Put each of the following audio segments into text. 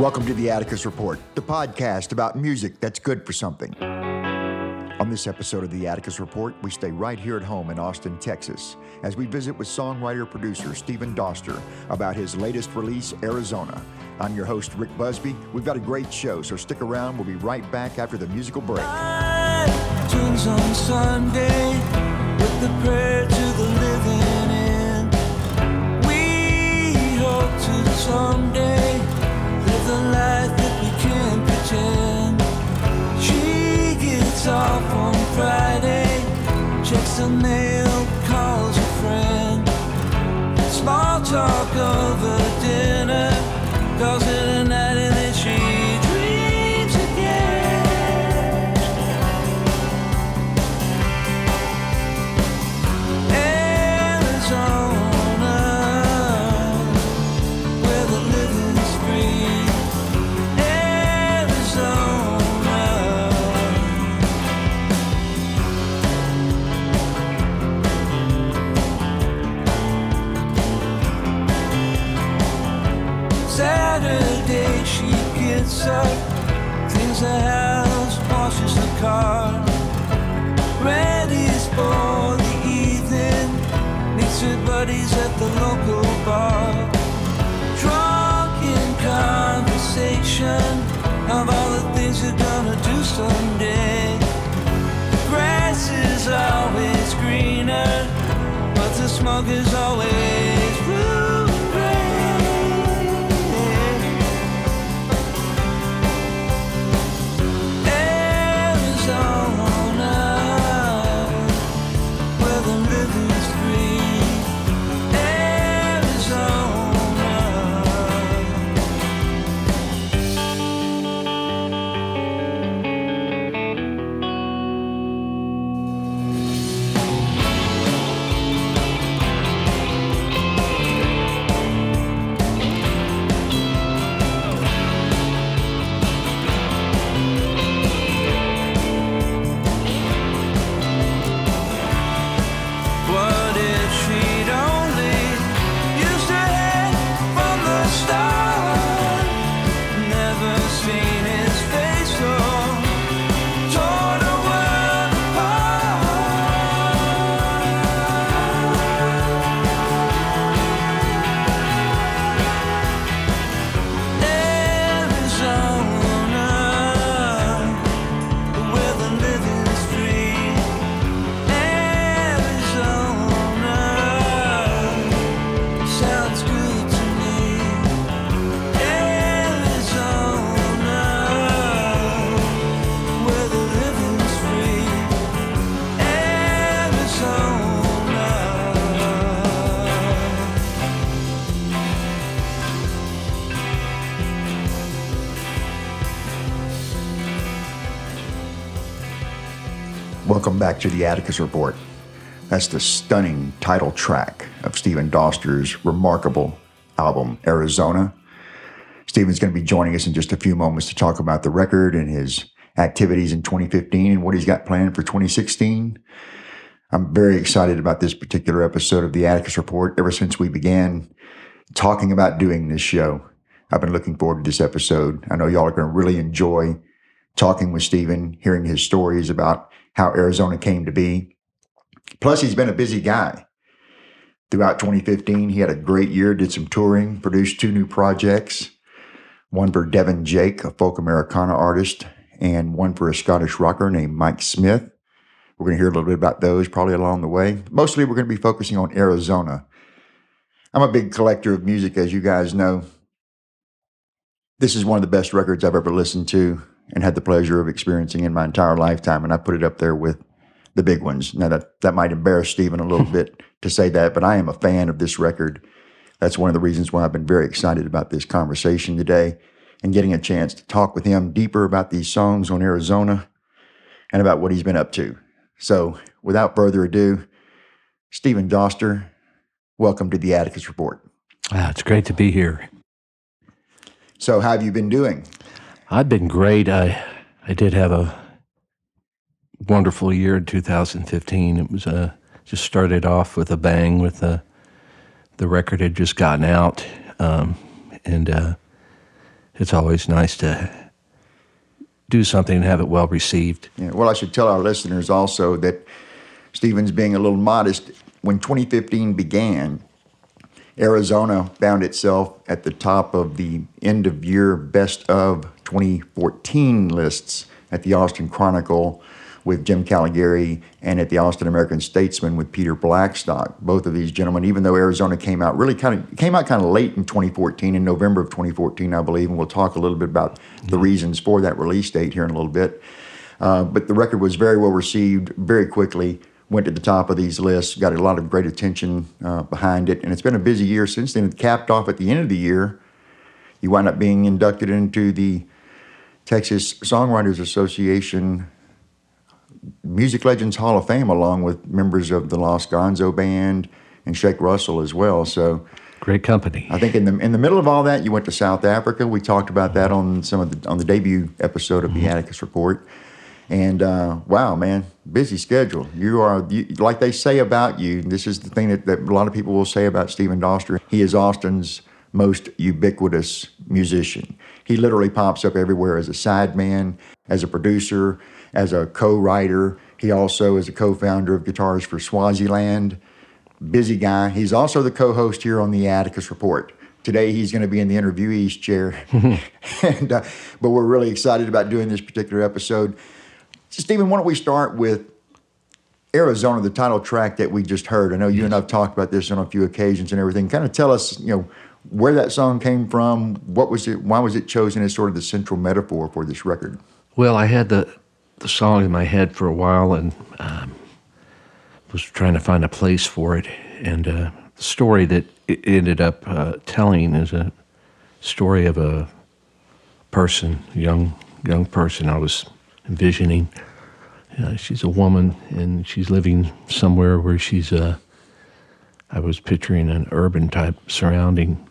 Welcome to the Atticus Report, the podcast about music that's good for something. On this episode of the Atticus Report, we stay right here at home in Austin, Texas, as we visit with songwriter producer Stephen Doster about his latest release, Arizona. I'm your host, Rick Busby. We've got a great show, so stick around. We'll be right back after the musical break. Sunday She off on Friday, checks the mail, calls a friend. Small talk over dinner, calls it a night and up, cleans the house, washes the car. Ready's for the evening, meets her buddies at the local bar. Drunk in conversation of all the things you're gonna do someday. The grass is always greener, but the smoke is always blue back to the Atticus Report. That's the stunning title track of Stephen Doster's remarkable album, Arizona. Stephen's going to be joining us in just a few moments to talk about the record and his activities in 2015 and what he's got planned for 2016. I'm very excited about this particular episode of the Atticus Report. Ever since we began talking about doing this show, I've been looking forward to this episode. I know y'all are going to really enjoy talking with Stephen, hearing his stories about how Arizona came to be. Plus, he's been a busy guy. Throughout 2015, he had a great year, did some touring, produced two new projects one for Devin Jake, a folk Americana artist, and one for a Scottish rocker named Mike Smith. We're going to hear a little bit about those probably along the way. Mostly, we're going to be focusing on Arizona. I'm a big collector of music, as you guys know. This is one of the best records I've ever listened to and had the pleasure of experiencing in my entire lifetime. And I put it up there with the big ones. Now that that might embarrass Stephen a little bit to say that, but I am a fan of this record. That's one of the reasons why I've been very excited about this conversation today and getting a chance to talk with him deeper about these songs on Arizona and about what he's been up to. So, without further ado, Stephen Doster, welcome to the Atticus Report. Ah, it's great to be here. So, how have you been doing? I've been great. I I did have a wonderful year in 2015. It was uh, just started off with a bang with the the record had just gotten out, um, and uh, it's always nice to do something and have it well received. Yeah, well, I should tell our listeners also that Stephen's being a little modest. When 2015 began, Arizona found itself at the top of the end of year best of 2014 lists at the Austin Chronicle with Jim Caligiuri and at the Austin American Statesman with Peter Blackstock. Both of these gentlemen, even though Arizona came out really kind of came out kind of late in 2014, in November of 2014, I believe, and we'll talk a little bit about the reasons for that release date here in a little bit. Uh, but the record was very well received very quickly. Went to the top of these lists, got a lot of great attention uh, behind it, and it's been a busy year since then. It capped off at the end of the year. You wind up being inducted into the Texas Songwriters Association Music Legends Hall of Fame, along with members of the Lost Gonzo Band and Shake Russell as well. So Great company. I think in the in the middle of all that, you went to South Africa. We talked about that on some of the on the debut episode of the Atticus Report. And uh, wow, man, busy schedule. You are you, like they say about you. This is the thing that, that a lot of people will say about Stephen Doster. He is Austin's most ubiquitous musician. He literally pops up everywhere as a sideman, as a producer, as a co-writer. He also is a co-founder of Guitars for Swaziland. Busy guy. He's also the co-host here on the Atticus Report. Today he's going to be in the interviewee's chair, and uh, but we're really excited about doing this particular episode. So Stephen, why don't we start with Arizona, the title track that we just heard? I know you and I've talked about this on a few occasions and everything. Kind of tell us, you know, where that song came from. What was it? Why was it chosen as sort of the central metaphor for this record? Well, I had the the song in my head for a while and um, was trying to find a place for it. And uh, the story that it ended up uh, telling is a story of a person, young young person. I was envisioning. Uh, she's a woman and she's living somewhere where she's. Uh, I was picturing an urban type surrounding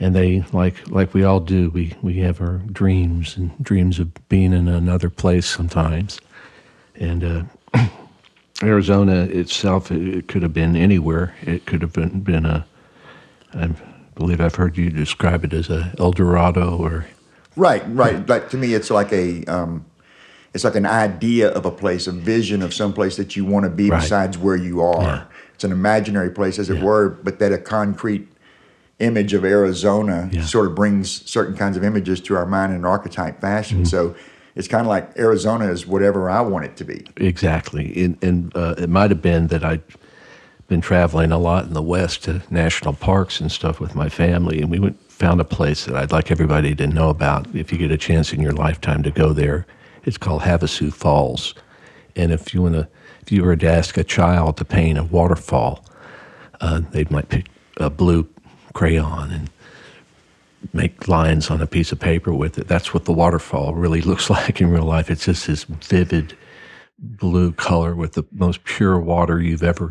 and they like like we all do we we have our dreams and dreams of being in another place sometimes and uh, arizona itself it, it could have been anywhere it could have been been a i believe i've heard you describe it as a el dorado or Right, right. Like to me, it's like a um, it's like an idea of a place, a vision of some place that you want to be Right. besides where you are. Yeah. It's an imaginary place, as it were, but that a concrete image of Arizona Yeah. sort of brings certain kinds of images to our mind in an archetype fashion. Mm-hmm. So it's kind of like Arizona is whatever I want it to be. Exactly, and, and uh, it might have been that I'd been traveling a lot in the West to national parks and stuff with my family, and we went found a place that I'd like everybody to know about. If you get a chance in your lifetime to go there, it's called Havasu Falls, and if you want to, if you were to ask a child to paint a waterfall, uh, they might pick a blue crayon and make lines on a piece of paper with it. That's what the waterfall really looks like in real life. It's just this vivid blue color with the most pure water you've ever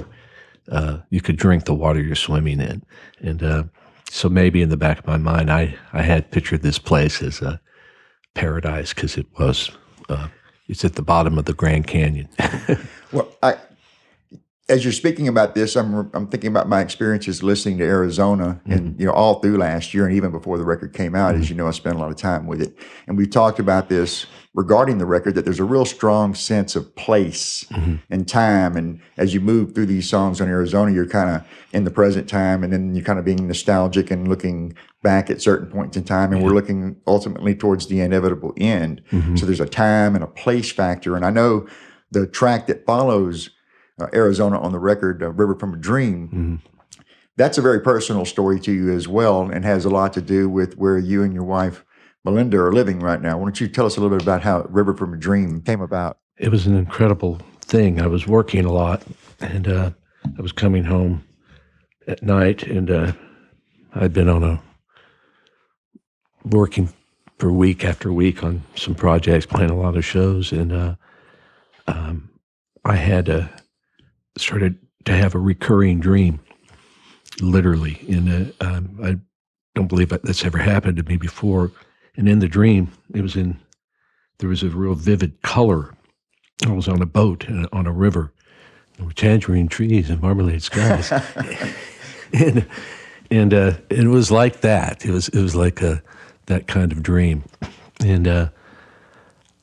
uh, you could drink the water you're swimming in and uh, so maybe in the back of my mind i i had pictured this place as a paradise because it was uh, it's at the bottom of the grand canyon Well, I, as you're speaking about this, I'm I'm thinking about my experiences listening to Arizona, and mm-hmm. you know, all through last year, and even before the record came out. As mm-hmm. you know, I spent a lot of time with it, and we talked about this regarding the record that there's a real strong sense of place mm-hmm. and time, and as you move through these songs on Arizona, you're kind of in the present time, and then you're kind of being nostalgic and looking back at certain points in time, and we're looking ultimately towards the inevitable end. So there's a time and a place factor, and I know the track that follows uh, Arizona on the record, uh, River from a Dream, that's a very personal story to you as well and has a lot to do with where you and your wife, Melinda, are living right now. Why don't you tell us a little bit about how River from a Dream came about? it was an incredible thing. I was working a lot, and uh, I was coming home at night, and uh, I'd been on a working for week after week on some projects, playing a lot of shows, and uh, um, I had uh, started to have a recurring dream, literally. And uh, um, I don't believe that that's ever happened to me before. And in the dream, it was in there was a real vivid color I was on a boat and on a river. There were tangerine trees and marmalade skies. and and uh, it was like that. It was it was like a that kind of dream. And uh,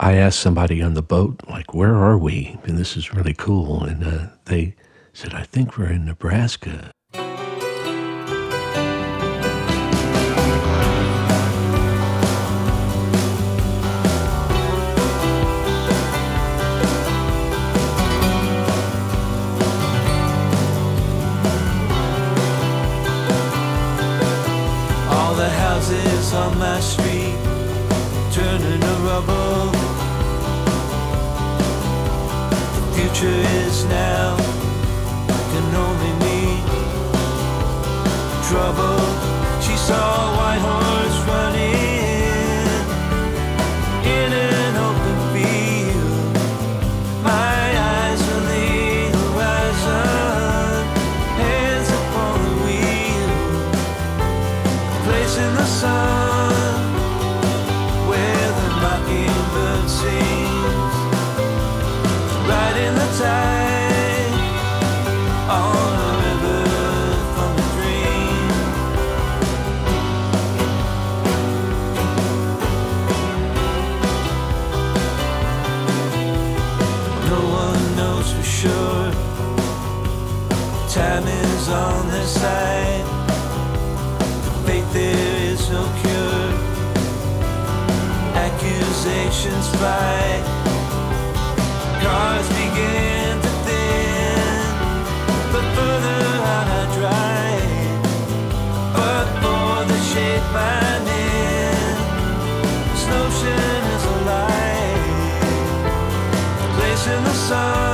I asked somebody on the boat, like, where are we? And this is really cool. And uh, they said, I think we're in Nebraska. All the houses on my street future is now, can only mean trouble. She saw white horse sure. Time is on their side faith there is no cure. Accusations fly, cars begin to thin, but further I drive. But for the shape I'm in, this notion is. A place in the sun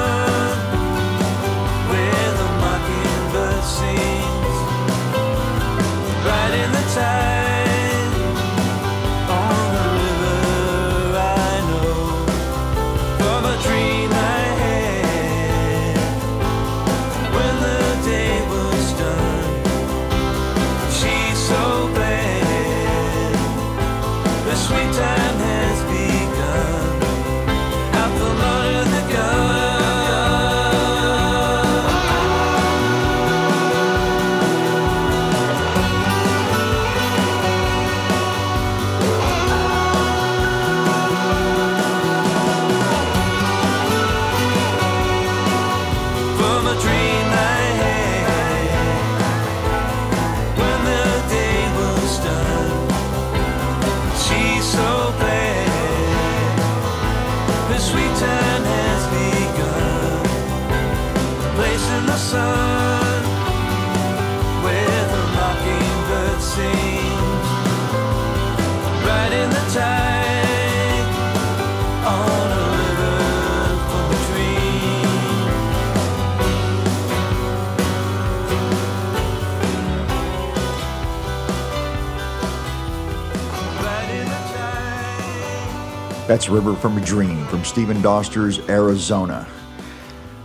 That's River from a Dream from Stephen Doster's Arizona.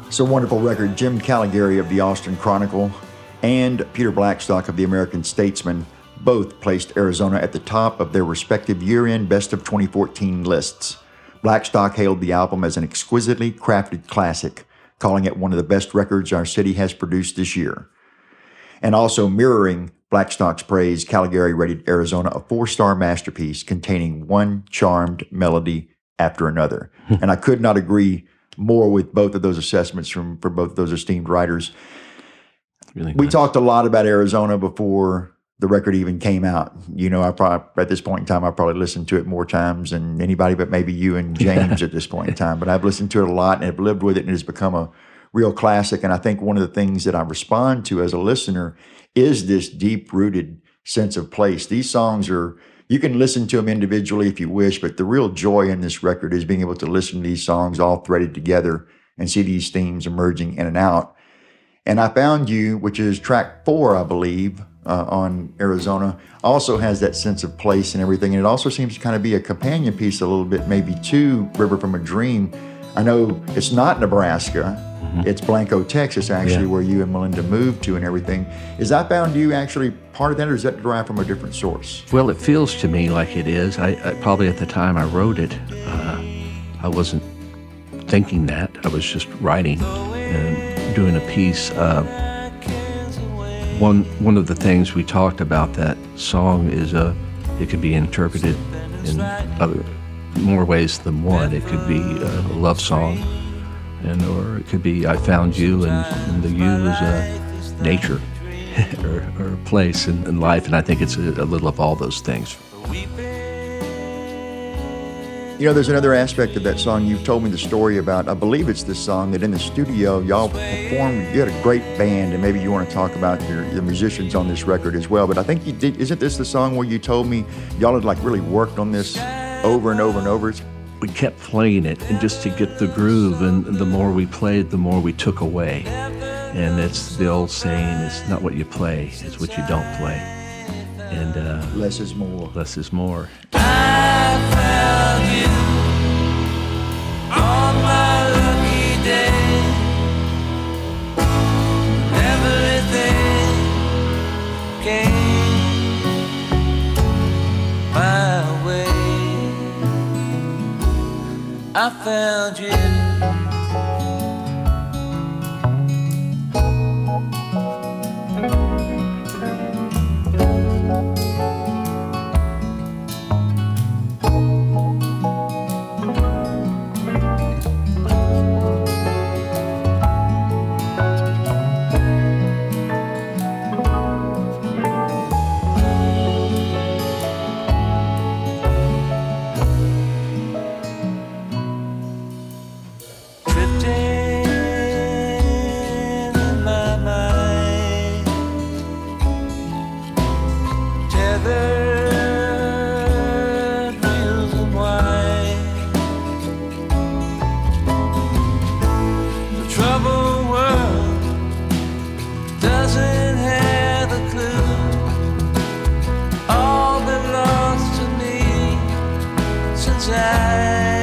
It's a wonderful record. Jim Caligiuri of the Austin Chronicle and Peter Blackstock of the American Statesman both placed Arizona at the top of their respective year end Best of 2014 lists. Blackstock hailed the album as an exquisitely crafted classic, calling it one of the best records our city has produced this year. And also mirroring Blackstock's praise, Caligiuri rated Arizona a four star masterpiece containing one charmed melody after another. Hmm. and I could not agree more with both of those assessments from, from both of those esteemed writers. Really We nice. talked a lot about Arizona before the record even came out. You know, I probably at this point in time, I probably listened to it more times than anybody, but maybe you and James at this point in time. But I've listened to it a lot and have lived with it, and it has become a real classic. And I think one of the things that I respond to as a listener is this deep rooted sense of place. These songs are. You can listen to them individually if you wish, but the real joy in this record is being able to listen to these songs all threaded together and see these themes emerging in and out. And I found you, which is track four, I believe, uh, on Arizona, also has that sense of place and everything. And it also seems to kind of be a companion piece a little bit, maybe to River from a Dream. I know it's not Nebraska, it's Blanco, Texas, actually, Yeah. where you and Melinda moved to and everything. Is I found you actually part of that, or is that derived from a different source? Well, it feels to me like it is. I, I probably at the time I wrote it, uh, I wasn't thinking that. I was just writing and doing a piece. Uh, one one of the things we talked about that song is uh, it can be interpreted in other more ways than one. It could be a love song, and or it could be I found you, and, and the you is a nature or, or a place in, in life. And I think it's a, a little of all those things. You know, there's another aspect of that song. You've told me the story about, I believe it's this song that in the studio, y'all performed, you had a great band, and maybe you want to talk about your, the musicians on this record as well. But I think you did, isn't this the song where you told me y'all had like really worked on this over and over and over? We kept playing it, and just to get the groove, and the more we played, the more we took away. And it's the old saying: "It's not what you play; it's what you don't play." And uh, Less is more. less is more. I found you. Since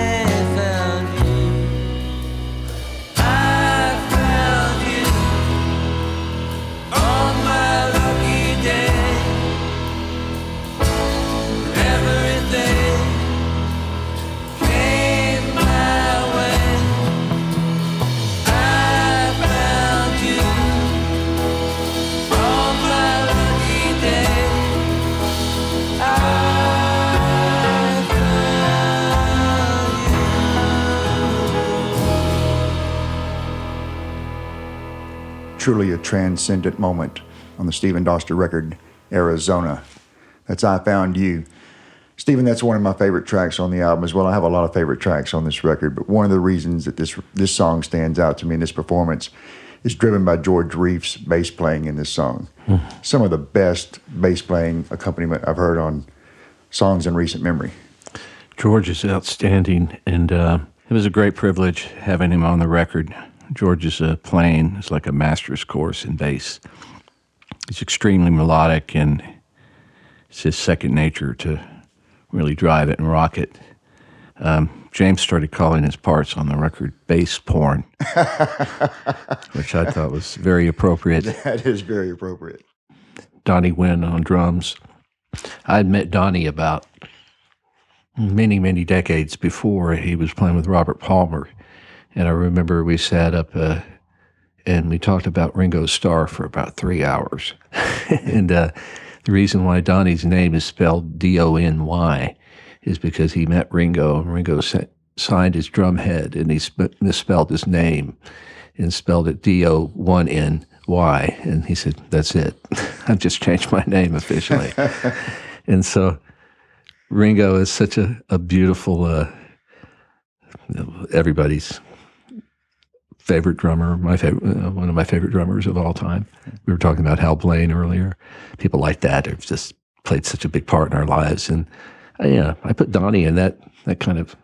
Truly a transcendent moment on the Stephen Doster record, Arizona. That's I Found You. Stephen, that's one of my favorite tracks on the album as well. I have a lot of favorite tracks on this record, but one of the reasons that this this song stands out to me in this performance is driven by George Reiff's bass playing in this song. Some of the best bass playing accompaniment I've heard on songs in recent memory. George is outstanding, and uh, it was a great privilege having him on the record. George is uh, playing is like a master's course in bass. He's extremely melodic, and it's his second nature to really drive it and rock it. Um, James started calling his parts on the record bass porn, which I thought was very appropriate. That is very appropriate. Dony Wynn on drums. I'd met Dony about many, many decades before he was playing with Robert Palmer. And I remember we sat up uh, and we talked about Ringo Starr for about three hours. and uh, the reason why Dony's name is spelled D O N Y is because he met Ringo and Ringo sa- signed his drum head and he sp- misspelled his name and spelled it D O 1 N Y. And he said, That's it. I've just changed my name officially. and so Ringo is such a, a beautiful, uh, everybody's favorite drummer, my favorite, uh, one of my favorite drummers of all time. We were talking about Hal Blaine earlier. People like that have just played such a big part in our lives. And uh, yeah, I put Dony in that, that kind of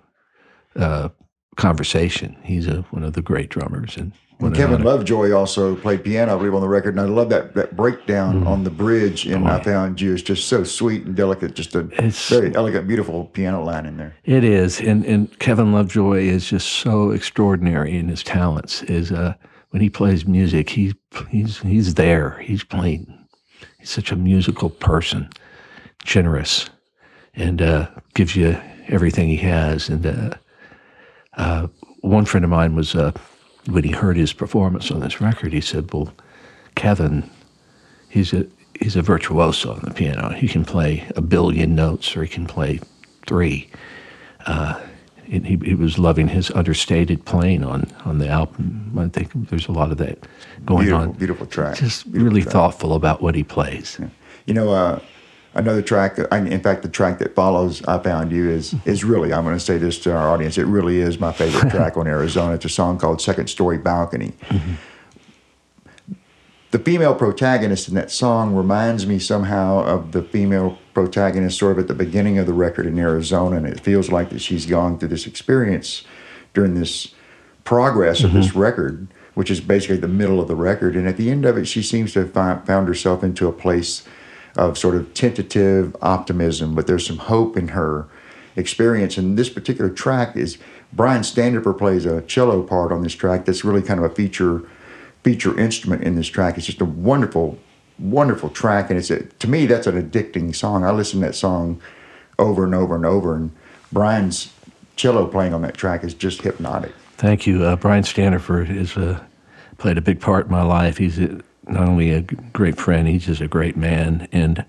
uh, conversation. He's a, one of the great drummers. And, And Kevin Lovejoy also played piano, I believe, on the record. And I love that, that breakdown on the bridge in I Found You. It's just so sweet and delicate. Just a It's- very elegant, beautiful piano line in there. It is, and and Kevin Lovejoy is just so extraordinary in his talents. Is uh, when he plays music, he he's he's there. He's playing. He's such a musical person, generous, and uh, gives you everything he has. And uh, uh, one friend of mine was uh, when he heard his performance on this record, he said, "Well, Kevin, he's a he's a virtuoso on the piano. He can play a billion notes, or he can play three. Uh, he, he was loving his understated playing on, on the album. I think there's a lot of that going beautiful, on. Beautiful track. Just beautiful really track. thoughtful about what he plays. Yeah. You know, uh, another track that, I, in fact, the track that follows "I Found You" is is really. I'm going to say this to our audience. It really is my favorite track on Arizona. It's a song called "Second Story Balcony." Mm-hmm. The female protagonist in that song reminds me somehow of the female protagonist sort of at the beginning of the record in Arizona, and it feels like that she's gone through this experience during this progress of this record, which is basically the middle of the record. And at the end of it, she seems to have found herself into a place of sort of tentative optimism, but there's some hope in her experience. And this particular track is Brian Standifer plays a cello part on this track that's really kind of a feature feature instrument in this track. It's just a wonderful, wonderful track, and it's a, to me that's an addicting song. I listen to that song over and over and over, and Brian's cello playing on that track is just hypnotic. Thank you. Uh, Brian Standifer has uh, played a big part in my life. He's a, not only a great friend, he's just a great man. And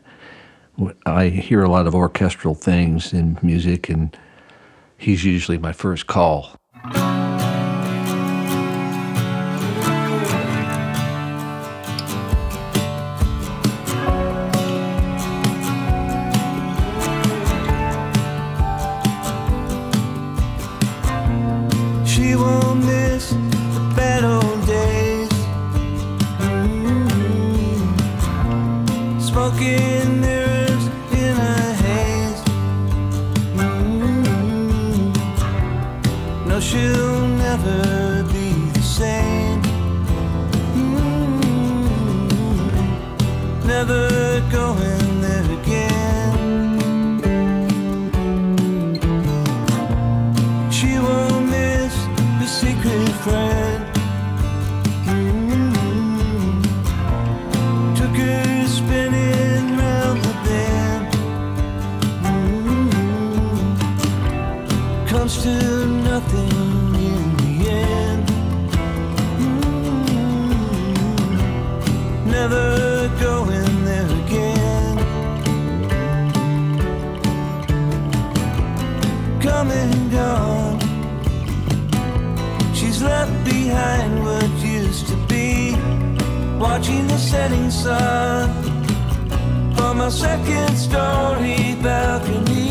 I hear a lot of orchestral things in music, and he's usually my first call. Watching the setting sun from a second story balcony.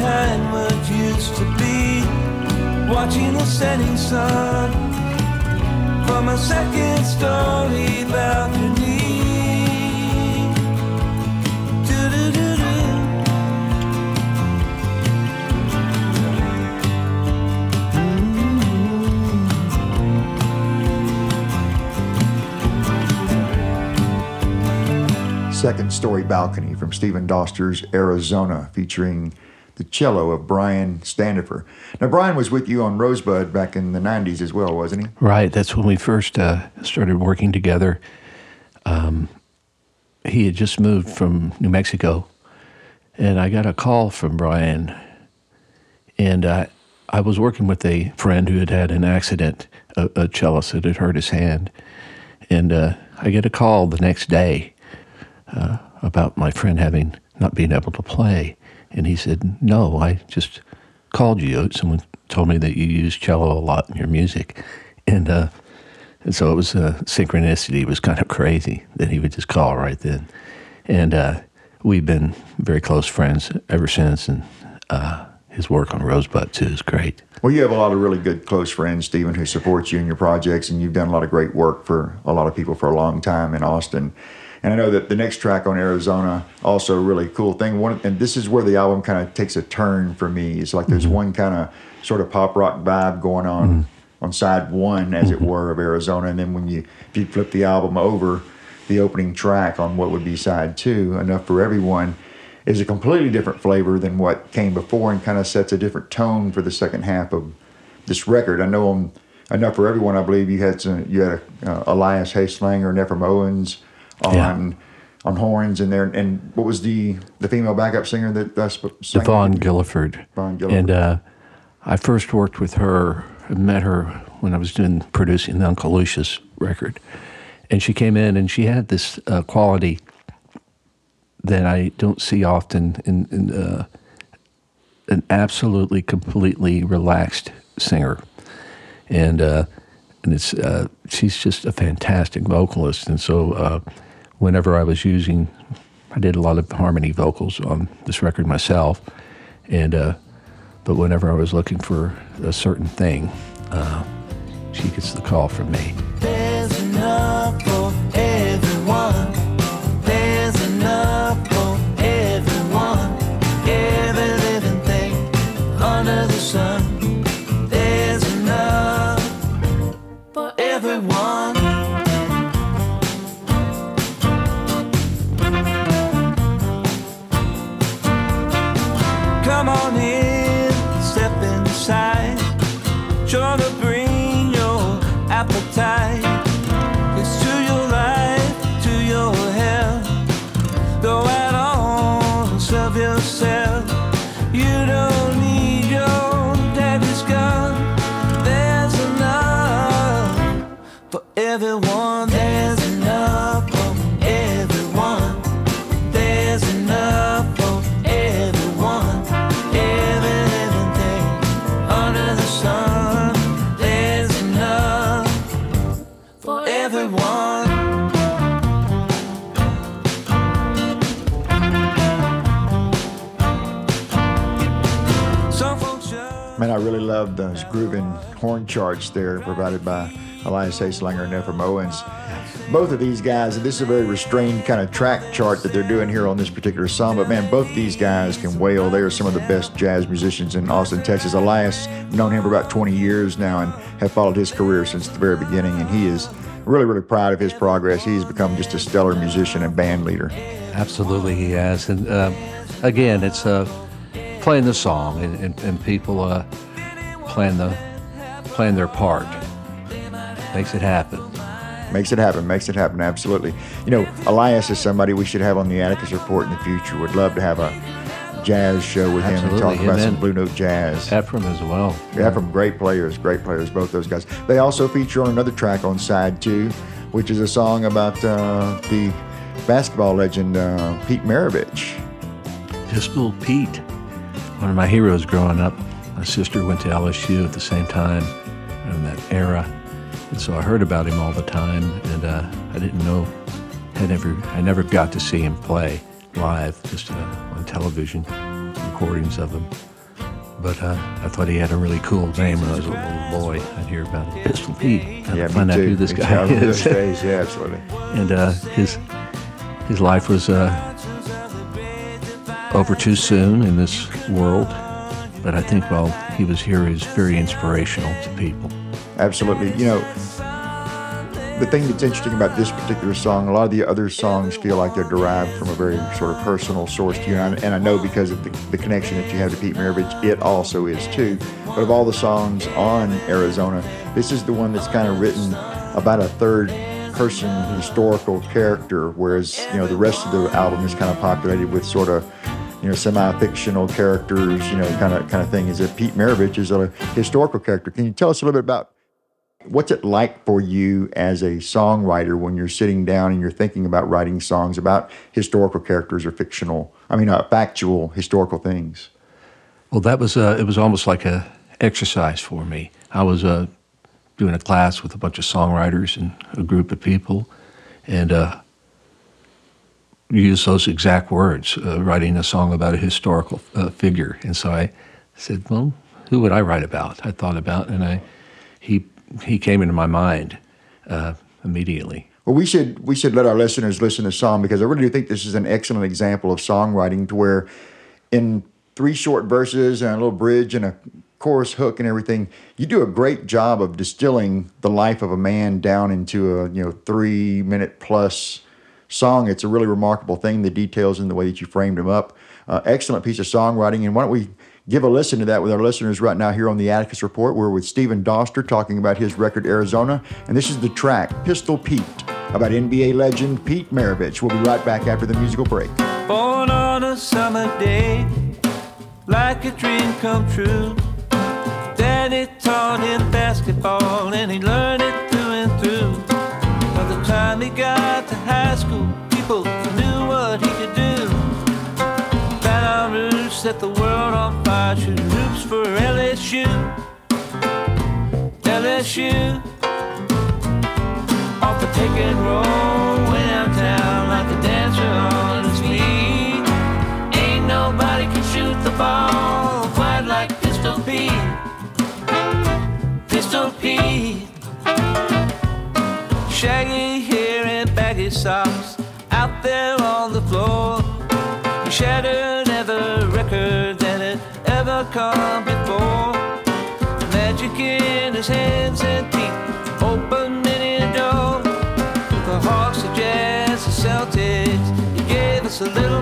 Behind what used to be, watching the setting sun from a second story balcony. Second Story Balcony from Stephen Doster's Arizona, featuring the cello of Brian Standifer. Now, Brian was with you on Rosebud back in the 90s as well, wasn't he? Right. That's when we first uh, started working together. Um, he had just moved from New Mexico, and I got a call from Brian. And uh, I was working with a friend who had had an accident, a, a cellist that had hurt his hand. And uh, I get a call the next day uh, about my friend having not being able to play. And he said, No, I just called you. Someone told me that you use cello a lot in your music. And, uh, and so it was uh, synchronicity It was kind of crazy that he would just call right then. And uh, we've been very close friends ever since. And uh, his work on Rosebud, too, is great. Well, you have a lot of really good close friends, Stephen, who support you in your projects, and you've done a lot of great work for a lot of people for a long time in Austin. And I know that the next track on Arizona also a really cool thing. One, and this is where the album kind of takes a turn for me. It's like there's mm-hmm. one kind of sort of pop rock vibe going on mm-hmm. on side one, as it mm-hmm. were, of Arizona, and then when you if you flip the album over, the opening track on what would be side two, enough for everyone, is a completely different flavor than what came before, and kind of sets a different tone for the second half of this record. I know on enough for everyone. I believe you had some, you had uh, Elias Haslanger and Ephraim Owens on Yeah. on horns in there. And what was the the female backup singer that that's? Devon Gilliford. Devon Gilliford. And uh, I first worked with her, met her when I was doing producing the Uncle Lucius record. And she came in and she had this uh, quality that I don't see often in, in uh, an absolutely, completely relaxed singer. And, uh, and it's, uh, she's just a fantastic vocalist. And so uh, whenever I was using, I did a lot of harmony vocals on this record myself. And, uh, but whenever I was looking for a certain thing, uh, she gets the call from me. Grooving horn charts there provided by Elias Haslanger and Ephraim Owens. Both of these guys, this is a very restrained kind of track chart that they're doing here on this particular song, but man, both these guys can wail. They are some of the best jazz musicians in Austin, Texas. Elias, I've known him for about 20 years now and have followed his career since the very beginning, and he is really, really proud of his progress. He's become just a stellar musician and band leader. Absolutely, he has. And uh, again, it's uh, playing the song and, and, and people uh, playing the playing their part makes it happen. Makes it happen, makes it happen, absolutely. You know, Elias is somebody we should have on the Atticus Report in the future. Would love to have a jazz show with him and talk about some Blue Note jazz. Ephraim as well. Yeah, from great players, great players, both those guys. They also feature on another track on side two, which is a song about uh, the basketball legend uh, Pete Maravich. Pistol Pete, one of my heroes growing up. My sister went to LSU at the same time in that era. And so I heard about him all the time, and uh, I didn't know I never, I never got to see him play live, just uh, on television recordings of him. But uh, I thought he had a really cool name when I was a little boy. I'd hear about it. Pistol Pete. I'd Yeah, find out who this guy. Is. days. Yeah, absolutely. and uh, his his life was uh, over too soon in this world. But I think while he was here, he was very inspirational to people. Absolutely. You know, the thing that's interesting about this particular song, a lot of the other songs feel like they're derived from a very sort of personal source to you. And I, and I know because of the, the connection that you have to Pete Maravich, it also is too. But of all the songs on Arizona, this is the one that's kind of written about a third person historical character, whereas, you know, the rest of the album is kind of populated with sort of you know, semi-fictional characters, you know, kind of kind of thing. Is that Pete Maravich is a historical character? Can you tell us a little bit about what's it like for you as a songwriter when you're sitting down and you're thinking about writing songs about historical characters or fictional, I mean, uh, factual historical things? Well, that was uh, it was almost like a exercise for me. I was uh, doing a class with a bunch of songwriters and a group of people, and uh, use those exact words, uh, writing a song about a historical uh, figure. And so I said, "Well, who would I write about?" I thought about, and I he he came into my mind uh, immediately. Well, we should we should let our listeners listen to the song because I really do think this is an excellent example of songwriting to where in three short verses and a little bridge and a chorus hook and everything, you do a great job of distilling the life of a man down into a you know three minute plus song. It's a really remarkable thing, the details and the way that you framed them up. Uh, excellent piece of songwriting. And why don't we give a listen to that with our listeners right now here on the Atticus Report? We're with Stephen Doster talking about his record Arizona, and this is the track Pistol Pete about NBA legend Pete Maravich. We'll be right back after the musical break. Born on a summer day, like a dream come true. Daddy taught him basketball and he learned it through and through. Time he got to high school, people knew what he could do. Baton Rouge set the world on fire, shooting hoops for LSU. LSU. Off the pick and roll, Shattered every record that had ever come before. Magic in his hands and feet, open any door. The Hawks, the Jazz, the Celtics, he gave us a little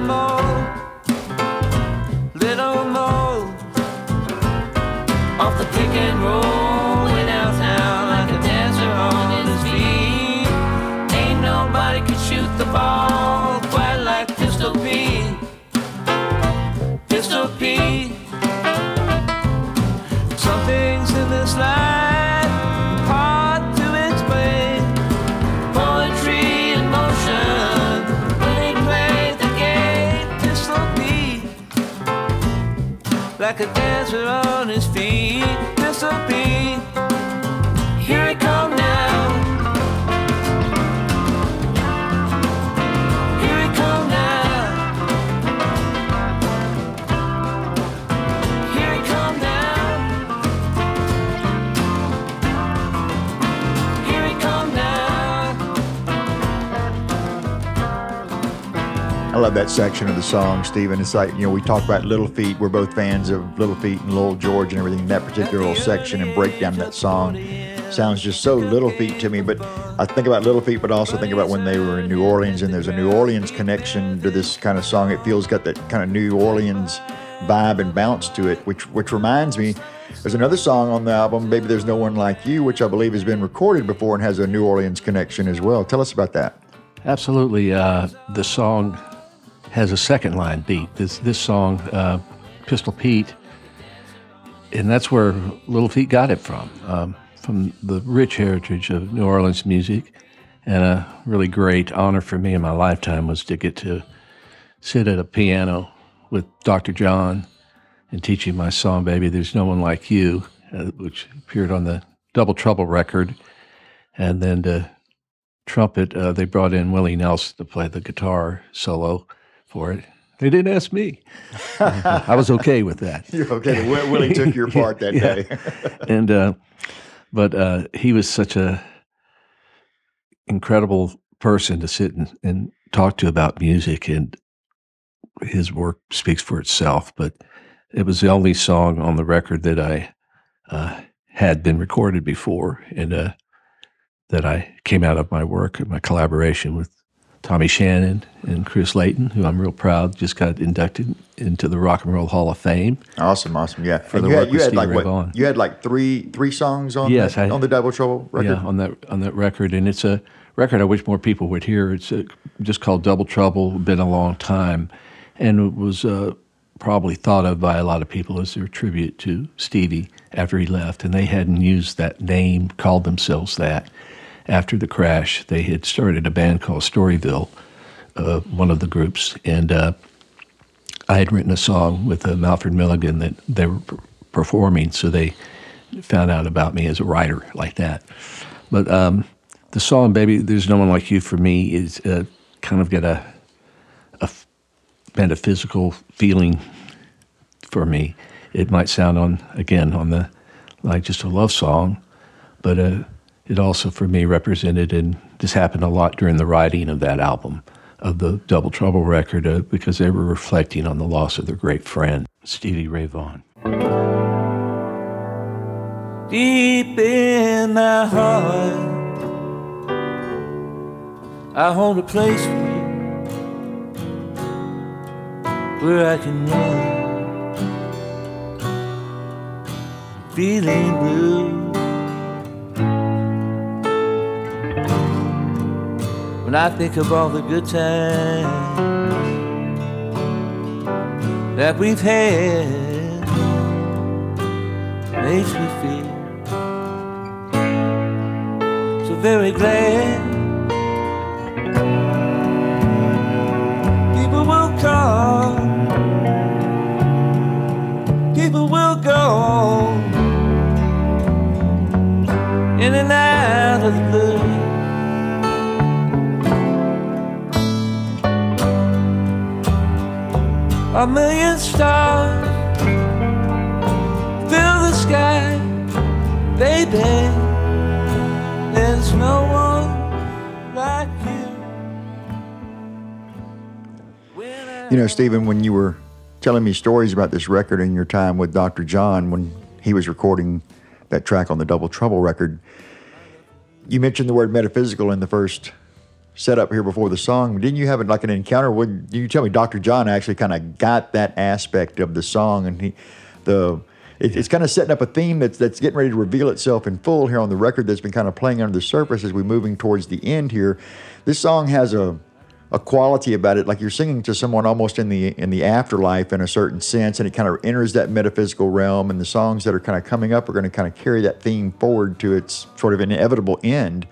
like I love that section of the song, Stephen. It's like, you know, we talk about Little Feat. We're both fans of Little Feat and Lowell George and everything. That particular little section and breakdown of that song sounds just so Little Feat to me. But I think about Little Feat, but also think about when they were in New Orleans, and there's a New Orleans connection to this kind of song. It feels got that kind of New Orleans vibe and bounce to it, which which reminds me, there's another song on the album, Baby There's No One Like You, which I believe has been recorded before and has a New Orleans connection as well. Tell us about that. Absolutely. Uh, the song has a second line beat. This this song, uh, Pistol Pete, and that's where Little Feat got it from, um, from the rich heritage of New Orleans music. And a really great honor for me in my lifetime was to get to sit at a piano with Dr. John and teaching my song, Baby, There's No One Like You, uh, which appeared on the Double Trouble record. And then to trumpet, uh, they brought in Willie Nelson to play the guitar solo for it. They didn't ask me. I was okay with that. You're okay. Wi- Willie took your part that Yeah. day. and uh, but uh, he was such a incredible person to sit and, and talk to about music, and his work speaks for itself. But it was the only song on the record that I uh, had been recorded before, and uh, that I came out of my work and my collaboration with Tommy Shannon and Chris Layton, who I'm real proud just got inducted into the Rock and Roll Hall of Fame. Awesome, awesome. Yeah. For And the you work had, you with had like Ray what? Vaughan. You had like three three songs on Yes, that, I- on the Double Trouble record. Yeah, on that on that record, and it's a record I wish more people would hear. It's uh just called Double Trouble. Been a long time, and it was uh, probably thought of by a lot of people as their tribute to Stevie after he left, and they hadn't used that name, called themselves that after the crash. They had started a band called Storyville, uh, one of the groups, and uh, I had written a song with uh, Milligan that they were per- performing, so they found out about me as a writer like that. But um, the song "Baby, There's No One Like You" for me is uh, kind of got a, metaphysical feeling for me. It might sound on again on the like just a love song, but uh, it also for me represented and this happened a lot during the writing of that album of the Double Trouble record uh, because they were reflecting on the loss of their great friend Stevie Ray Vaughan. Deep in my heart, I hold a place for you where I can run. Feeling blue. When I think of all the good times that we've had, makes me feel so very glad. People will come, people will go, in and out of the blue. A million stars fill the sky, baby. There's no one like you. You know, Stephen, when you were telling me stories about this record and your time with Dr. John when he was recording that track on the Double Trouble record, you mentioned the word metaphysical in the first setup here before the song. Didn't you have like an encounter? Would you tell me Dr. John actually kind of got that aspect of the song and he, the it, it's kind of setting up a theme that's that's getting ready to reveal itself in full here on the record that's been kind of playing under the surface as we're moving towards the end here. This song has a a quality about it, like you're singing to someone almost in the in the afterlife in a certain sense, and it kind of enters that metaphysical realm. And the songs that are kind of coming up are going to kind of carry that theme forward to its sort of inevitable end.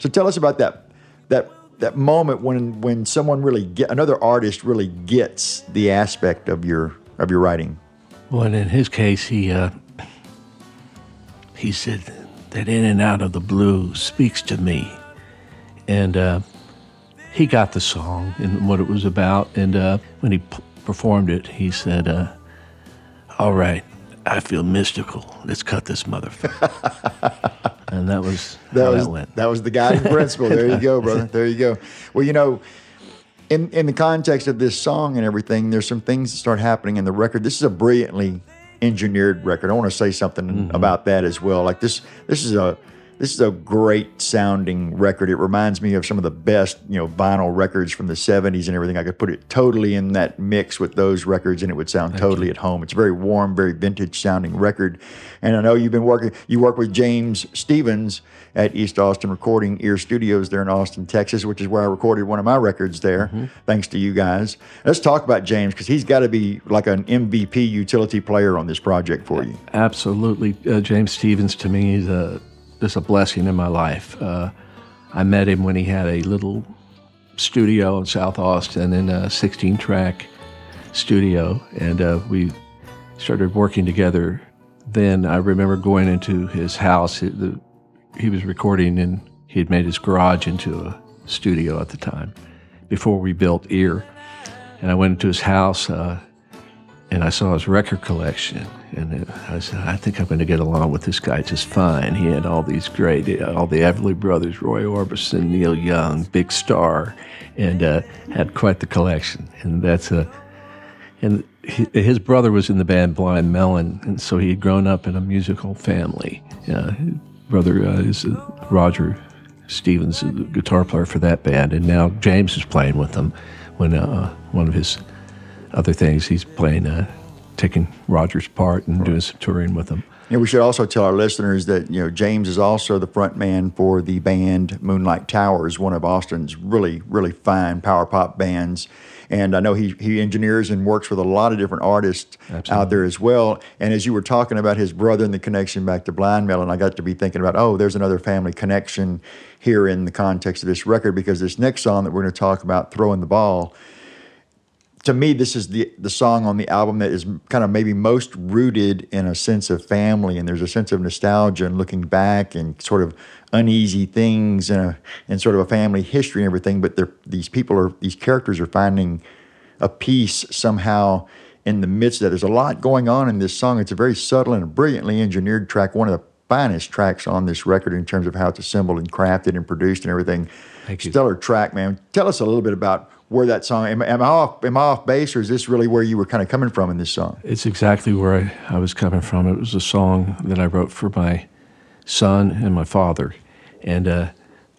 So tell us about that that that moment when when someone really get another artist really gets the aspect of your of your writing. Well, and in his case, he uh, he said that "In and Out of the Blue" speaks to me, and uh, he got the song and what it was about. And uh, when he p- performed it, he said, uh, "All right, I feel mystical. Let's cut this motherfucker." and that was That how was that went. that was the guiding principle. There you go, brother. There you go. Well, you know, in in the context of this song and everything, there's some things that start happening in the record. This is a brilliantly engineered record. I want to say something Mm-hmm. about that as well. Like this, this is a this is a great sounding record. It reminds me of some of the best, you know, vinyl records from the 70s and everything. I could put it totally in that mix with those records and it would sound totally at home. It's a very warm, very vintage sounding record. And I know you've been working, you work with James Stevens at East Austin Recording Ear Studios there in Austin, Texas, which is where I recorded one of my records there, thanks to you guys. Let's talk about James because he's got to be like an MVP utility player on this project for you. Absolutely. Uh, James Stevens to me is a, just a blessing in my life. Uh, I met him when he had a little studio in South Austin in a 16 track studio, and uh, we started working together. Then I remember going into his house. It- the, he was recording and He had made his garage into a studio at the time before we built Ear. And I went into his house uh, and I saw his record collection. And I said, I think I'm going to get along with this guy just fine. He had all these great, all the Everly Brothers, Roy Orbison, Neil Young, Big Star, and uh, had quite the collection. And that's a, and his brother was in the band Blind Melon, and so he had grown up in a musical family. Uh, brother uh, is uh, Roger Stevens, the guitar player for that band, and now James is playing with them. When uh, one of his other things, he's playing, uh, taking Roger's part and doing some touring with them. Yeah, we should also tell our listeners that you know James is also the front man for the band Moonlight Towers, one of Austin's really really fine power pop bands. And I know he, he engineers and works with a lot of different artists Absolutely. out there as well. And as you were talking about his brother and the connection back to Blind Melon, I got to be thinking about, oh, there's another family connection here in the context of this record because this next song that we're going to talk about, Throwing the Ball, to me, this is the the song on the album that is kind of maybe most rooted in a sense of family, and there's a sense of nostalgia and looking back and sort of uneasy things and a, and sort of a family history and everything. But these people are these characters are finding a peace somehow in the midst of that. There's a lot going on in this song. It's a very subtle and brilliantly engineered track. One of the finest tracks on this record in terms of how it's assembled and crafted and produced and everything. Thank you. Stellar track, man. Tell us a little bit about where that song am, am, I off am I off base or is this really where you were kind of coming from in this song? It's exactly where I, I was coming from. It was a song that I wrote for my son and my father, and uh,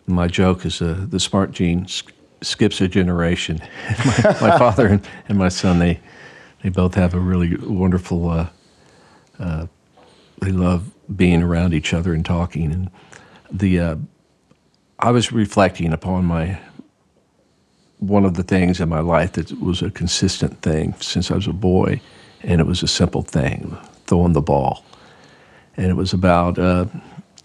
my joke is uh, the smart gene sk- skips a generation. my, my father and, and, my son they they both have a really wonderful. Uh, uh, they love being around each other and talking, and the uh, I was reflecting upon my one of the things in my life that was a consistent thing since I was a boy, and it was a simple thing throwing the ball. And it was about uh,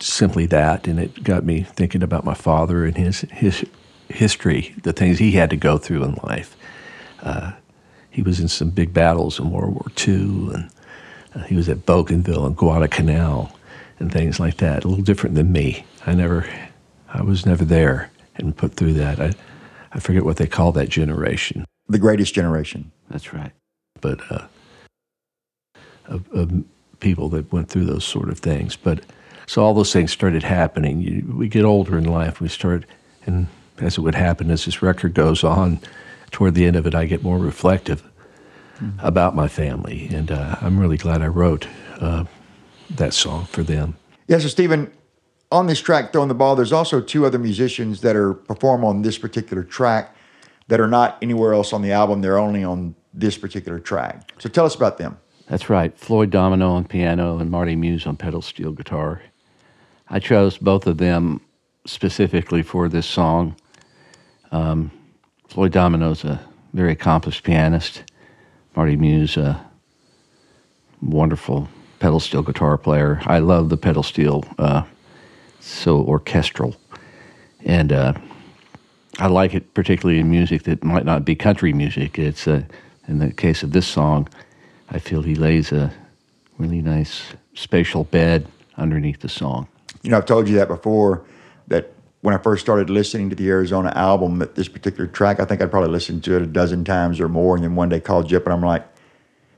simply that, and it got me thinking about my father and his, his history, the things he had to go through in life. Uh, he was in some big battles in World War II, and uh, he was at Bougainville and Guadalcanal and things like that. A little different than me. I never, I was never there and put through that. I, I forget what they call that generation. The greatest generation. That's right. But uh, of, of, people that went through those sort of things. But so all those things started happening. You, we get older in life. We start, and as it would happen as this record goes on, toward the end of it, I get more reflective mm-hmm. about my family, and uh, I'm really glad I wrote uh, that song for them. Yeah. So Stephen, on this track, Throwing the Ball, there's also two other musicians that are perform on this particular track that are not anywhere else on the album. They're only on this particular track. So tell us about them. That's right. Floyd Domino on piano and Marty Muse on pedal steel guitar. I chose both of them specifically for this song. Um, Floyd Domino's a very accomplished pianist. Marty Muse, a wonderful pedal steel guitar player. I love the pedal steel uh, so orchestral. And uh, I like it particularly in music that might not be country music. It's uh, in the case of this song, I feel he lays a really nice spatial bed underneath the song. You know, I've told you that before. That when I first started listening to the Arizona album, that this particular track, I think I'd probably listened to it a dozen times or more. And then one day called up, and I'm like,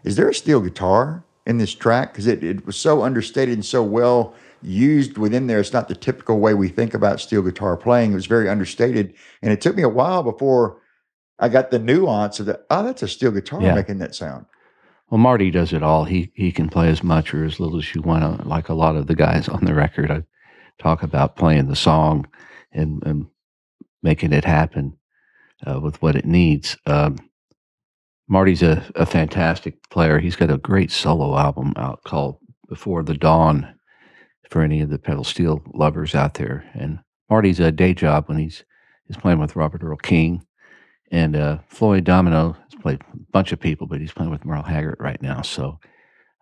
"Is there a steel guitar in this track?" Because it, it was so understated and so well used within there. It's not the typical way we think about steel guitar playing. It was very understated. And it took me a while before I got the nuance of that. Oh, that's a steel guitar yeah. making that sound. Well, Marty does it all. He he can play as much or as little as you want. Like a lot of the guys on the record, I talk about playing the song and, and making it happen uh, with what it needs. Um, Marty's a, a fantastic player. He's got a great solo album out called Before the Dawn for any of the pedal steel lovers out there. And Marty's a day job when he's he's playing with Robert Earl Keen, and uh, Floyd Domino has played a bunch of people, but he's playing with Merle Haggard right now. So.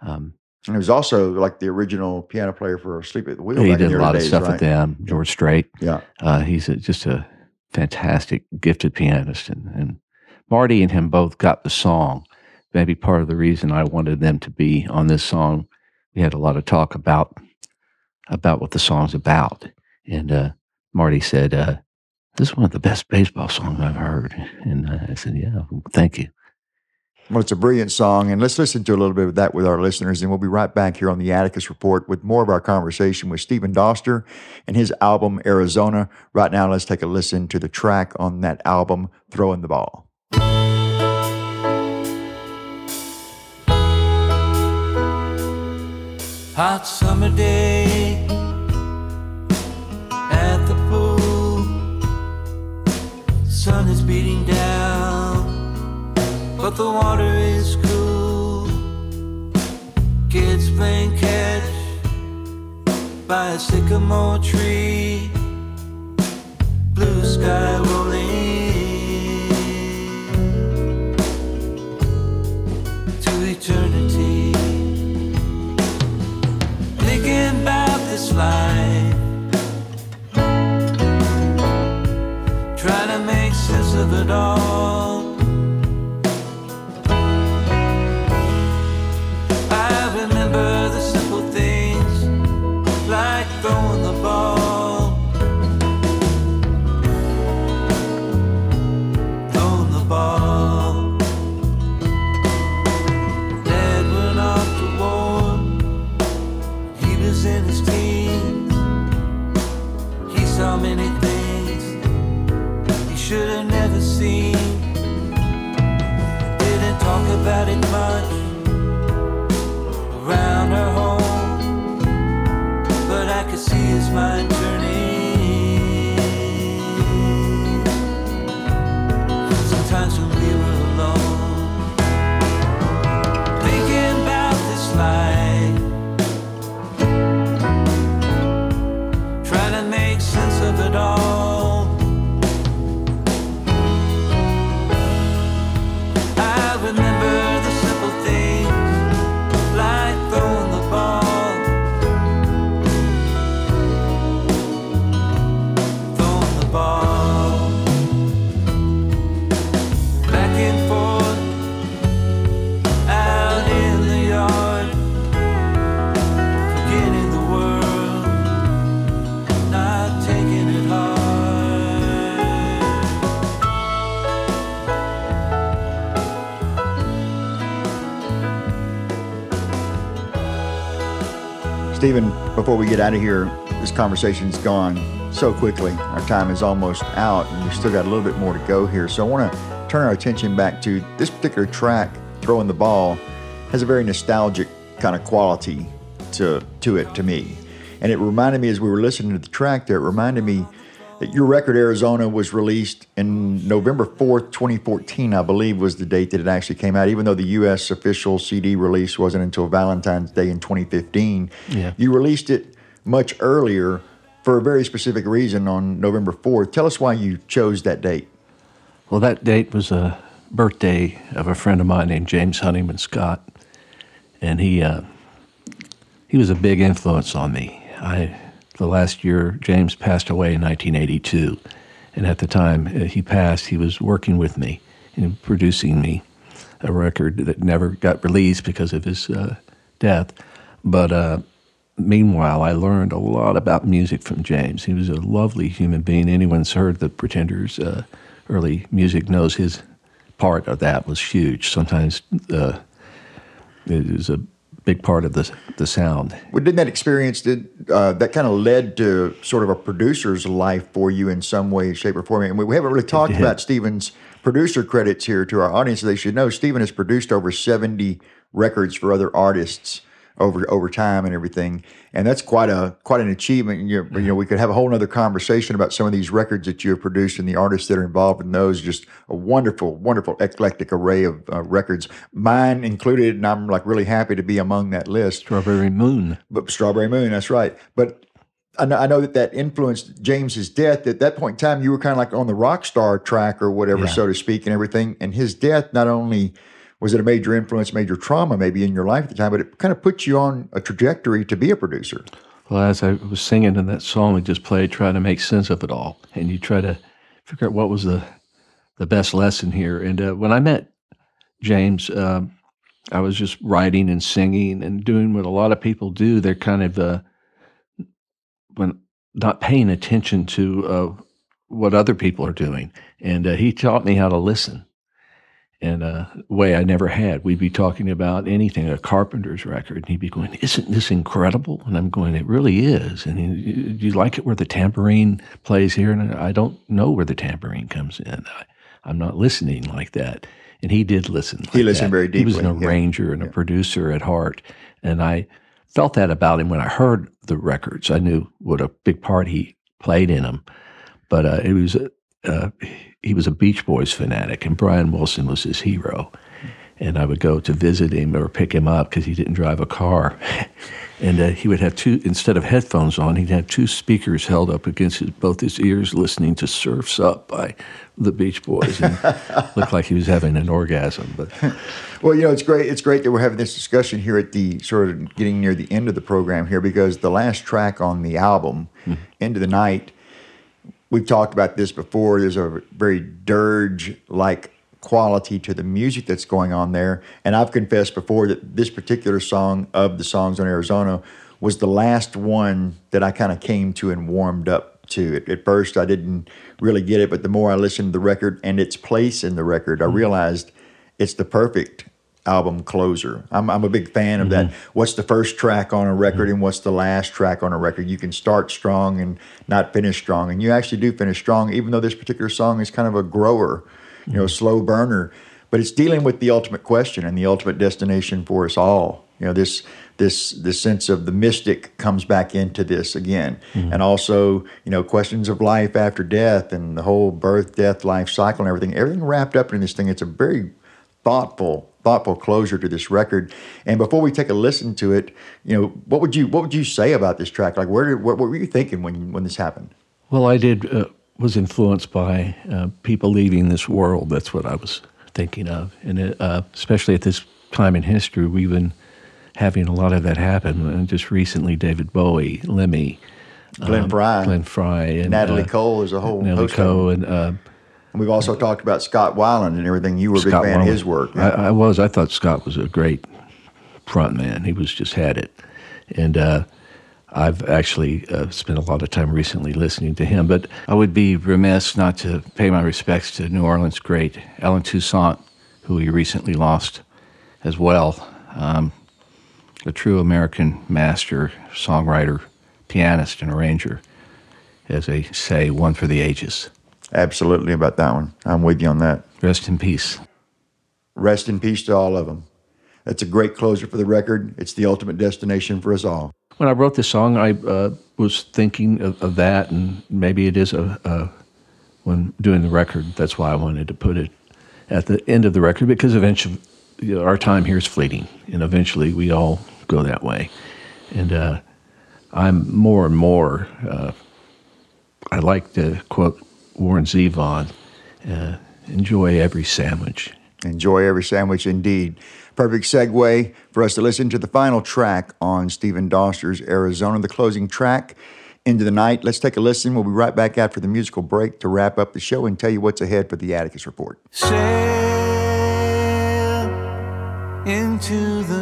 Um, and he was also like the original piano player for Asleep at the Wheel. He did a lot days, of stuff right? with them. George Strait. Yeah, uh, he's a, just a fantastic, gifted pianist, and, and Marty and him both got the song. Maybe part of the reason I wanted them to be on this song. We had a lot of talk about about what the song's about. And uh, Marty said, uh, "This is one of the best baseball songs I've heard." And uh, I said, "Yeah, thank you." Well, it's a brilliant song, and let's listen to a little bit of that with our listeners, and we'll be right back here on the Atticus Report with more of our conversation with Stephen Doster and his album Arizona. Right now, let's take a listen to the track on that album, Throwing the Ball. Hot summer day Sun is beating down, but the water is cool. Kids playing catch by a sycamore tree. Blue sky rolling before we get out of here, this conversation's gone so quickly. Our time is almost out, and we've still got a little bit more to go here. So I want to turn our attention back to this particular track, Throwing the Ball, has a very nostalgic kind of quality to, to it to me. And it reminded me as we were listening to the track there, it reminded me your record Arizona was released in November 4th, 2014, I believe was the date that it actually came out, even though the US official CD release wasn't until Valentine's Day in 2015. Yeah. You released it much earlier for a very specific reason on November 4th. Tell us why you chose that date. Well, that date was a birthday of a friend of mine named James Honeyman Scott, and he uh, he was a big influence on me. I the last year James passed away in 1982, and at the time uh, he passed, he was working with me and producing me a record that never got released because of his uh, death. But uh, meanwhile, I learned a lot about music from James. He was a lovely human being. Anyone's heard the Pretenders' uh, early music knows his part of that was huge. Sometimes uh, it was a big part of the the sound. Well, didn't that experience did uh, that kind of led to sort of a producer's life for you in some way, shape, or form? And we, we haven't really talked about Stephen's producer credits here to our audience. They should know Stephen has produced over seventy records for other artists over over time and everything, and that's quite a quite an achievement. You, you know, we could have a whole other conversation about some of these records that you have produced and the artists that are involved in those. Just a wonderful, wonderful eclectic array of uh, records, mine included, and I'm like really happy to be among that list. Strawberry Moon. But Strawberry Moon, that's right. But I know, I know that that influenced James's death. At that point in time, you were kind of like on the rock star track or whatever, Yeah. so to speak, and everything. And his death not only was it a major influence, major trauma maybe in your life at the time, but it kind of put you on a trajectory to be a producer. Well, as I was singing in that song we just played, trying to make sense of it all, and you try to figure out what was the the best lesson here. And uh, when I met James, um, I was just writing and singing and doing what a lot of people do. They're kind of uh, when not paying attention to uh, what other people are doing. And uh, he taught me how to listen in a way I never had. We'd be talking about anything, a Carpenter's record, and he'd be going, Isn't this incredible? And I'm going, It really is. And he, Do you like it where the tambourine plays here? And I don't know where the tambourine comes in. I, I'm not listening like that. And he did listen. Like He listened that. very deeply. He was an deeply, yeah. arranger and a producer at heart. And I felt that about him when I heard the records. I knew what a big part he played in them. But uh, it was uh, he was a Beach Boys fanatic, and Brian Wilson was his hero. And I would go to visit him or pick him up because he didn't drive a car. and uh, he would have two, instead of headphones on, he'd have two speakers held up against his, both his ears listening to Surf's Up by the Beach Boys. And looked like he was having an orgasm. But Well, you know, it's great. It's great that we're having this discussion here at the sort of getting near the end of the program here because the last track on the album, "End of the Night," we've talked about this before. There's a very dirge-like quality to the music that's going on there, and I've confessed before that this particular song of the songs on Arizona was the last one that I kind of came to and warmed up to. At, at first, I didn't really get it, but the more I listened to the record and its place in the record, I mm-hmm. realized it's the perfect album closer. I'm, I'm a big fan of that. Mm-hmm. What's the first track on a record mm-hmm. and what's the last track on a record? You can start strong and not finish strong. And you actually do finish strong, even though this particular song is kind of a grower, you know, mm-hmm. slow burner. But it's dealing with the ultimate question and the ultimate destination for us all. You know, this this this sense of the mystic comes back into this again. And also, you know, questions of life after death and the whole birth, death, life cycle and everything. Everything wrapped up in this thing. It's a very thoughtful thoughtful closure to this record and before we take a listen to it you know what would you what would you say about this track like where did what, what were you thinking when when this happened Well, I did uh, was influenced by uh, people leaving this world. That's what I was thinking of, and it, uh, especially at this time in history, we've been having a lot of that happen. And just recently, David Bowie, Lemmy, glenn frey Glenn Frey, and natalie uh, cole is a whole Natalie host of them. Cole, and uh, and we've also talked about scott weiland and everything you were a big Scott fan of Weiland. his work I, I was. I thought Scott was a great front man. He was just had it, and uh, I've actually uh, spent a lot of time recently listening to him. But I would be remiss not to pay my respects to New Orleans great Allen Toussaint, who we recently lost as well. Um, a true American master, songwriter, pianist, and arranger, as they say, one for the ages. Absolutely about that one i'm with you on that Rest in peace. rest in peace to all of them that's a great closer for the record it's the ultimate destination for us all When I wrote this song, I uh, was thinking of, of that, and maybe it is a, a when doing the record. That's why I wanted to put it at the end of the record because eventually you know, our time here is fleeting, and eventually we all go that way. And uh, I'm more and more. Uh, I like to quote Warren Zevon: uh, "Enjoy every sandwich." Enjoy every sandwich indeed. Perfect segue for us to listen to the final track on Stephen Doster's Arizona, the closing track, Into the Night. Let's take a listen. We'll be right back after the musical break to wrap up the show and tell you what's ahead for the Atticus Report. Sail into the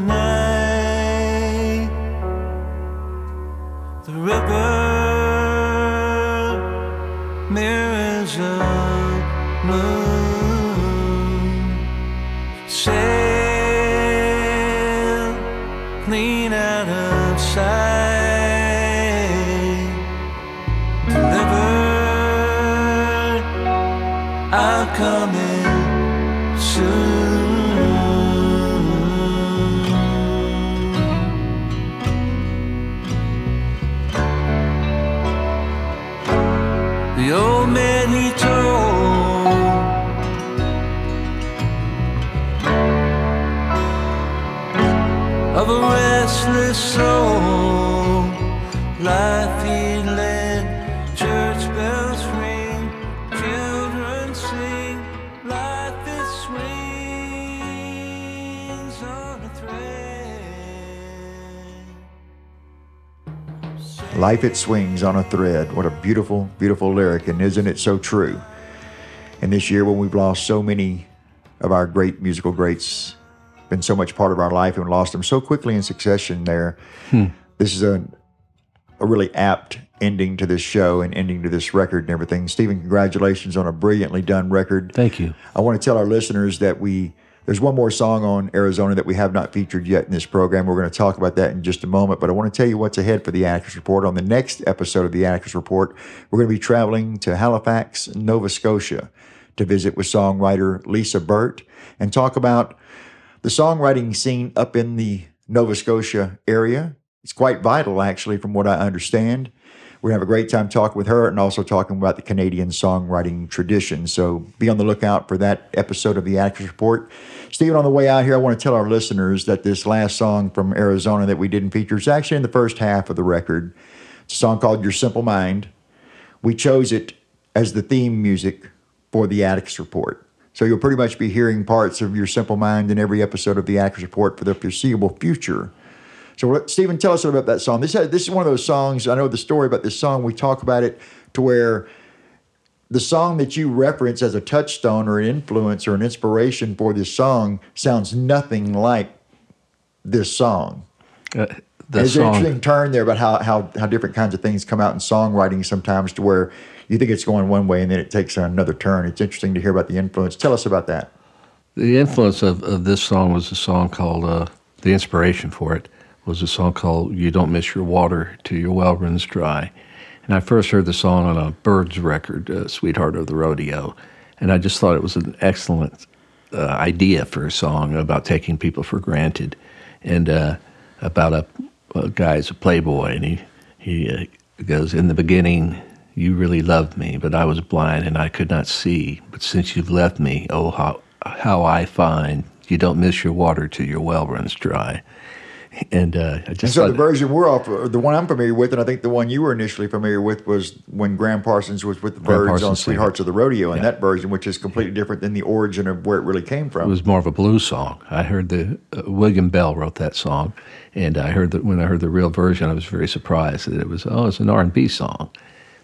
I'll Life it swings on a thread. What a beautiful, beautiful lyric, and isn't it so true? And this year, when we've lost so many of our great musical greats, been so much part of our life, and lost them so quickly in succession, there, hmm. this is a a really apt ending to this show and ending to this record and everything. Stephen, congratulations on a brilliantly done record. Thank you. I want to tell our listeners that we there's one more song on Arizona that we have not featured yet in this program. We're going to talk about that in just a moment, but I want to tell you what's ahead for the Atticus Report. On the next episode of the Atticus Report, we're going to be traveling to Halifax, Nova Scotia to visit with songwriter Lisa Burt and talk about the songwriting scene up in the Nova Scotia area. It's quite vital, actually, from what I understand. We're going to have a great time talking with her and also talking about the Canadian songwriting tradition. So be on the lookout for that episode of the Atticus Report. Stephen, on the way out here, I want to tell our listeners that this last song from Arizona that we didn't feature is actually in the first half of the record. It's a song called Your Simple Mind. We chose it as the theme music for the Atticus Report. So you'll pretty much be hearing parts of Your Simple Mind in every episode of the Atticus Report for the foreseeable future. So, Stephen, tell us about that song. This this is one of those songs. I know the story about this song. We talk about it to where the song that you reference as a touchstone or an influence or an inspiration for this song sounds nothing like this song. Uh, the There's an interesting turn there about how, how how different kinds of things come out in songwriting sometimes to where you think it's going one way and then it takes another turn. It's interesting to hear about the influence. Tell us about that. the influence of, of this song was a song called, uh, the inspiration for it was a song called You Don't Miss Your Water Till Your Well Runs Dry. And I first heard the song on a Byrds record, uh, Sweetheart of the Rodeo. And I just thought it was an excellent uh, idea for a song about taking people for granted and uh, about a, a guy's a playboy. And he, he uh, goes, In the beginning, you really loved me, but I was blind and I could not see. But since you've left me, oh, how, how I find you don't miss your water till your well runs dry. And uh, I And so the version we're off, the one I'm familiar with, and I think the one you were initially familiar with was when Gram Parsons was with the Gram Byrds on Parsons. Sweethearts of the Rodeo, and Yeah. that version, which is completely different than the origin of where it really came from. it was more of a blues song. I heard the uh, William Bell wrote that song, and I heard that when I heard the real version, I was very surprised that it was oh, it's an R and B song,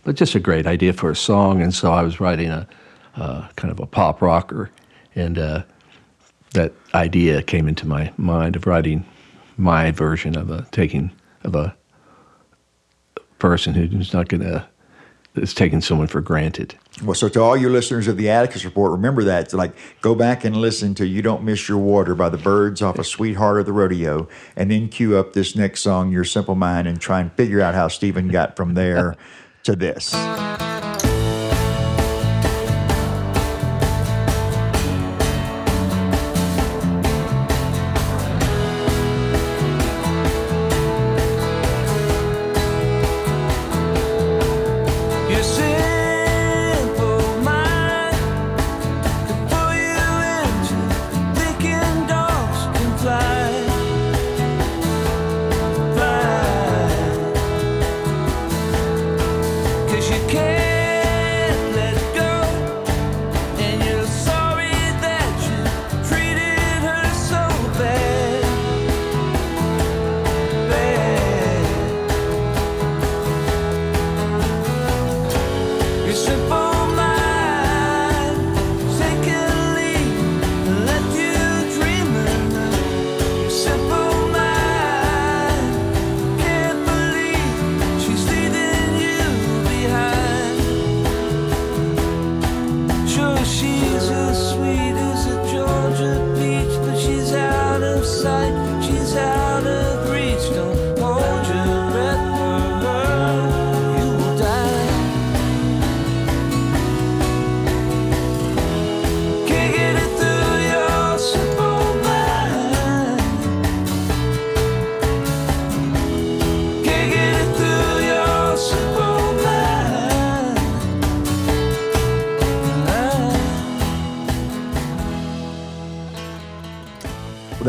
but just a great idea for a song. And so I was writing a uh, kind of a pop rocker, and uh, that idea came into my mind of writing my version of a taking of a person who's not gonna is taking someone for granted. Well, so to all your listeners of the Atticus Report, remember that. To like, go back and listen to "You Don't Miss Your Water" by the Byrds off of "Sweetheart of the Rodeo," and then cue up this next song, "Your Simple Mind," and try and figure out how Stephen got from there to this.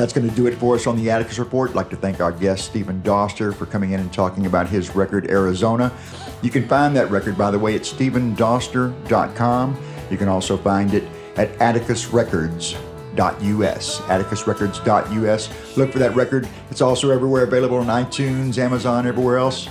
That's going to do it for us on the Atticus Report. I'd like to thank our guest, Stephen Doster, for coming in and talking about his record, Arizona. You can find that record, by the way, at stephendoster.com. You can also find it at atticusrecords.us. Atticusrecords.us. Look for that record. It's also everywhere available on iTunes, Amazon, everywhere else.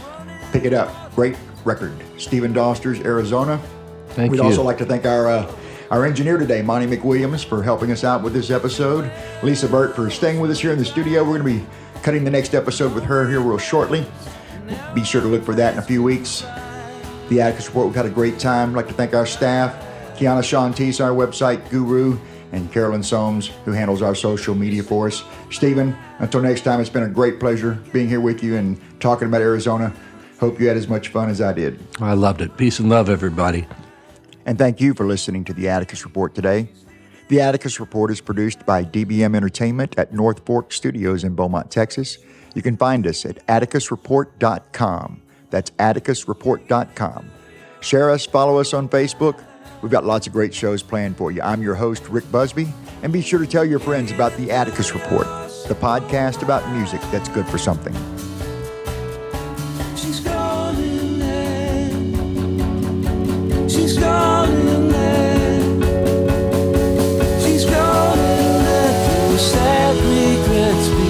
Pick it up. Great record. Stephen Doster's Arizona. Thank you. We'd you. also like to thank our uh, our engineer today, Monty McWilliams, for helping us out with this episode. Lisa Burt for staying with us here in the studio. We're going to be cutting the next episode with her here real shortly. Be sure to look for that in a few weeks. The Atticus Report, we've had a great time. I'd like to thank our staff, Kiana Shantis, our website guru, and Carolyn Soames, who handles our social media for us. Stephen, until next time, it's been a great pleasure being here with you and talking about Arizona. Hope you had as much fun as I did. I loved it. Peace and love, everybody. And thank you for listening to the Atticus Report today. The Atticus Report is produced by DBM Entertainment at North Fork Studios in Beaumont, Texas. You can find us at atticusreport.com. That's atticusreport.com. Share us, follow us on Facebook. We've got lots of great shows planned for you. I'm your host, Rick Busby, and be sure to tell your friends about the Atticus Report, the podcast about music that's good for something. She's gone and left sad regrets.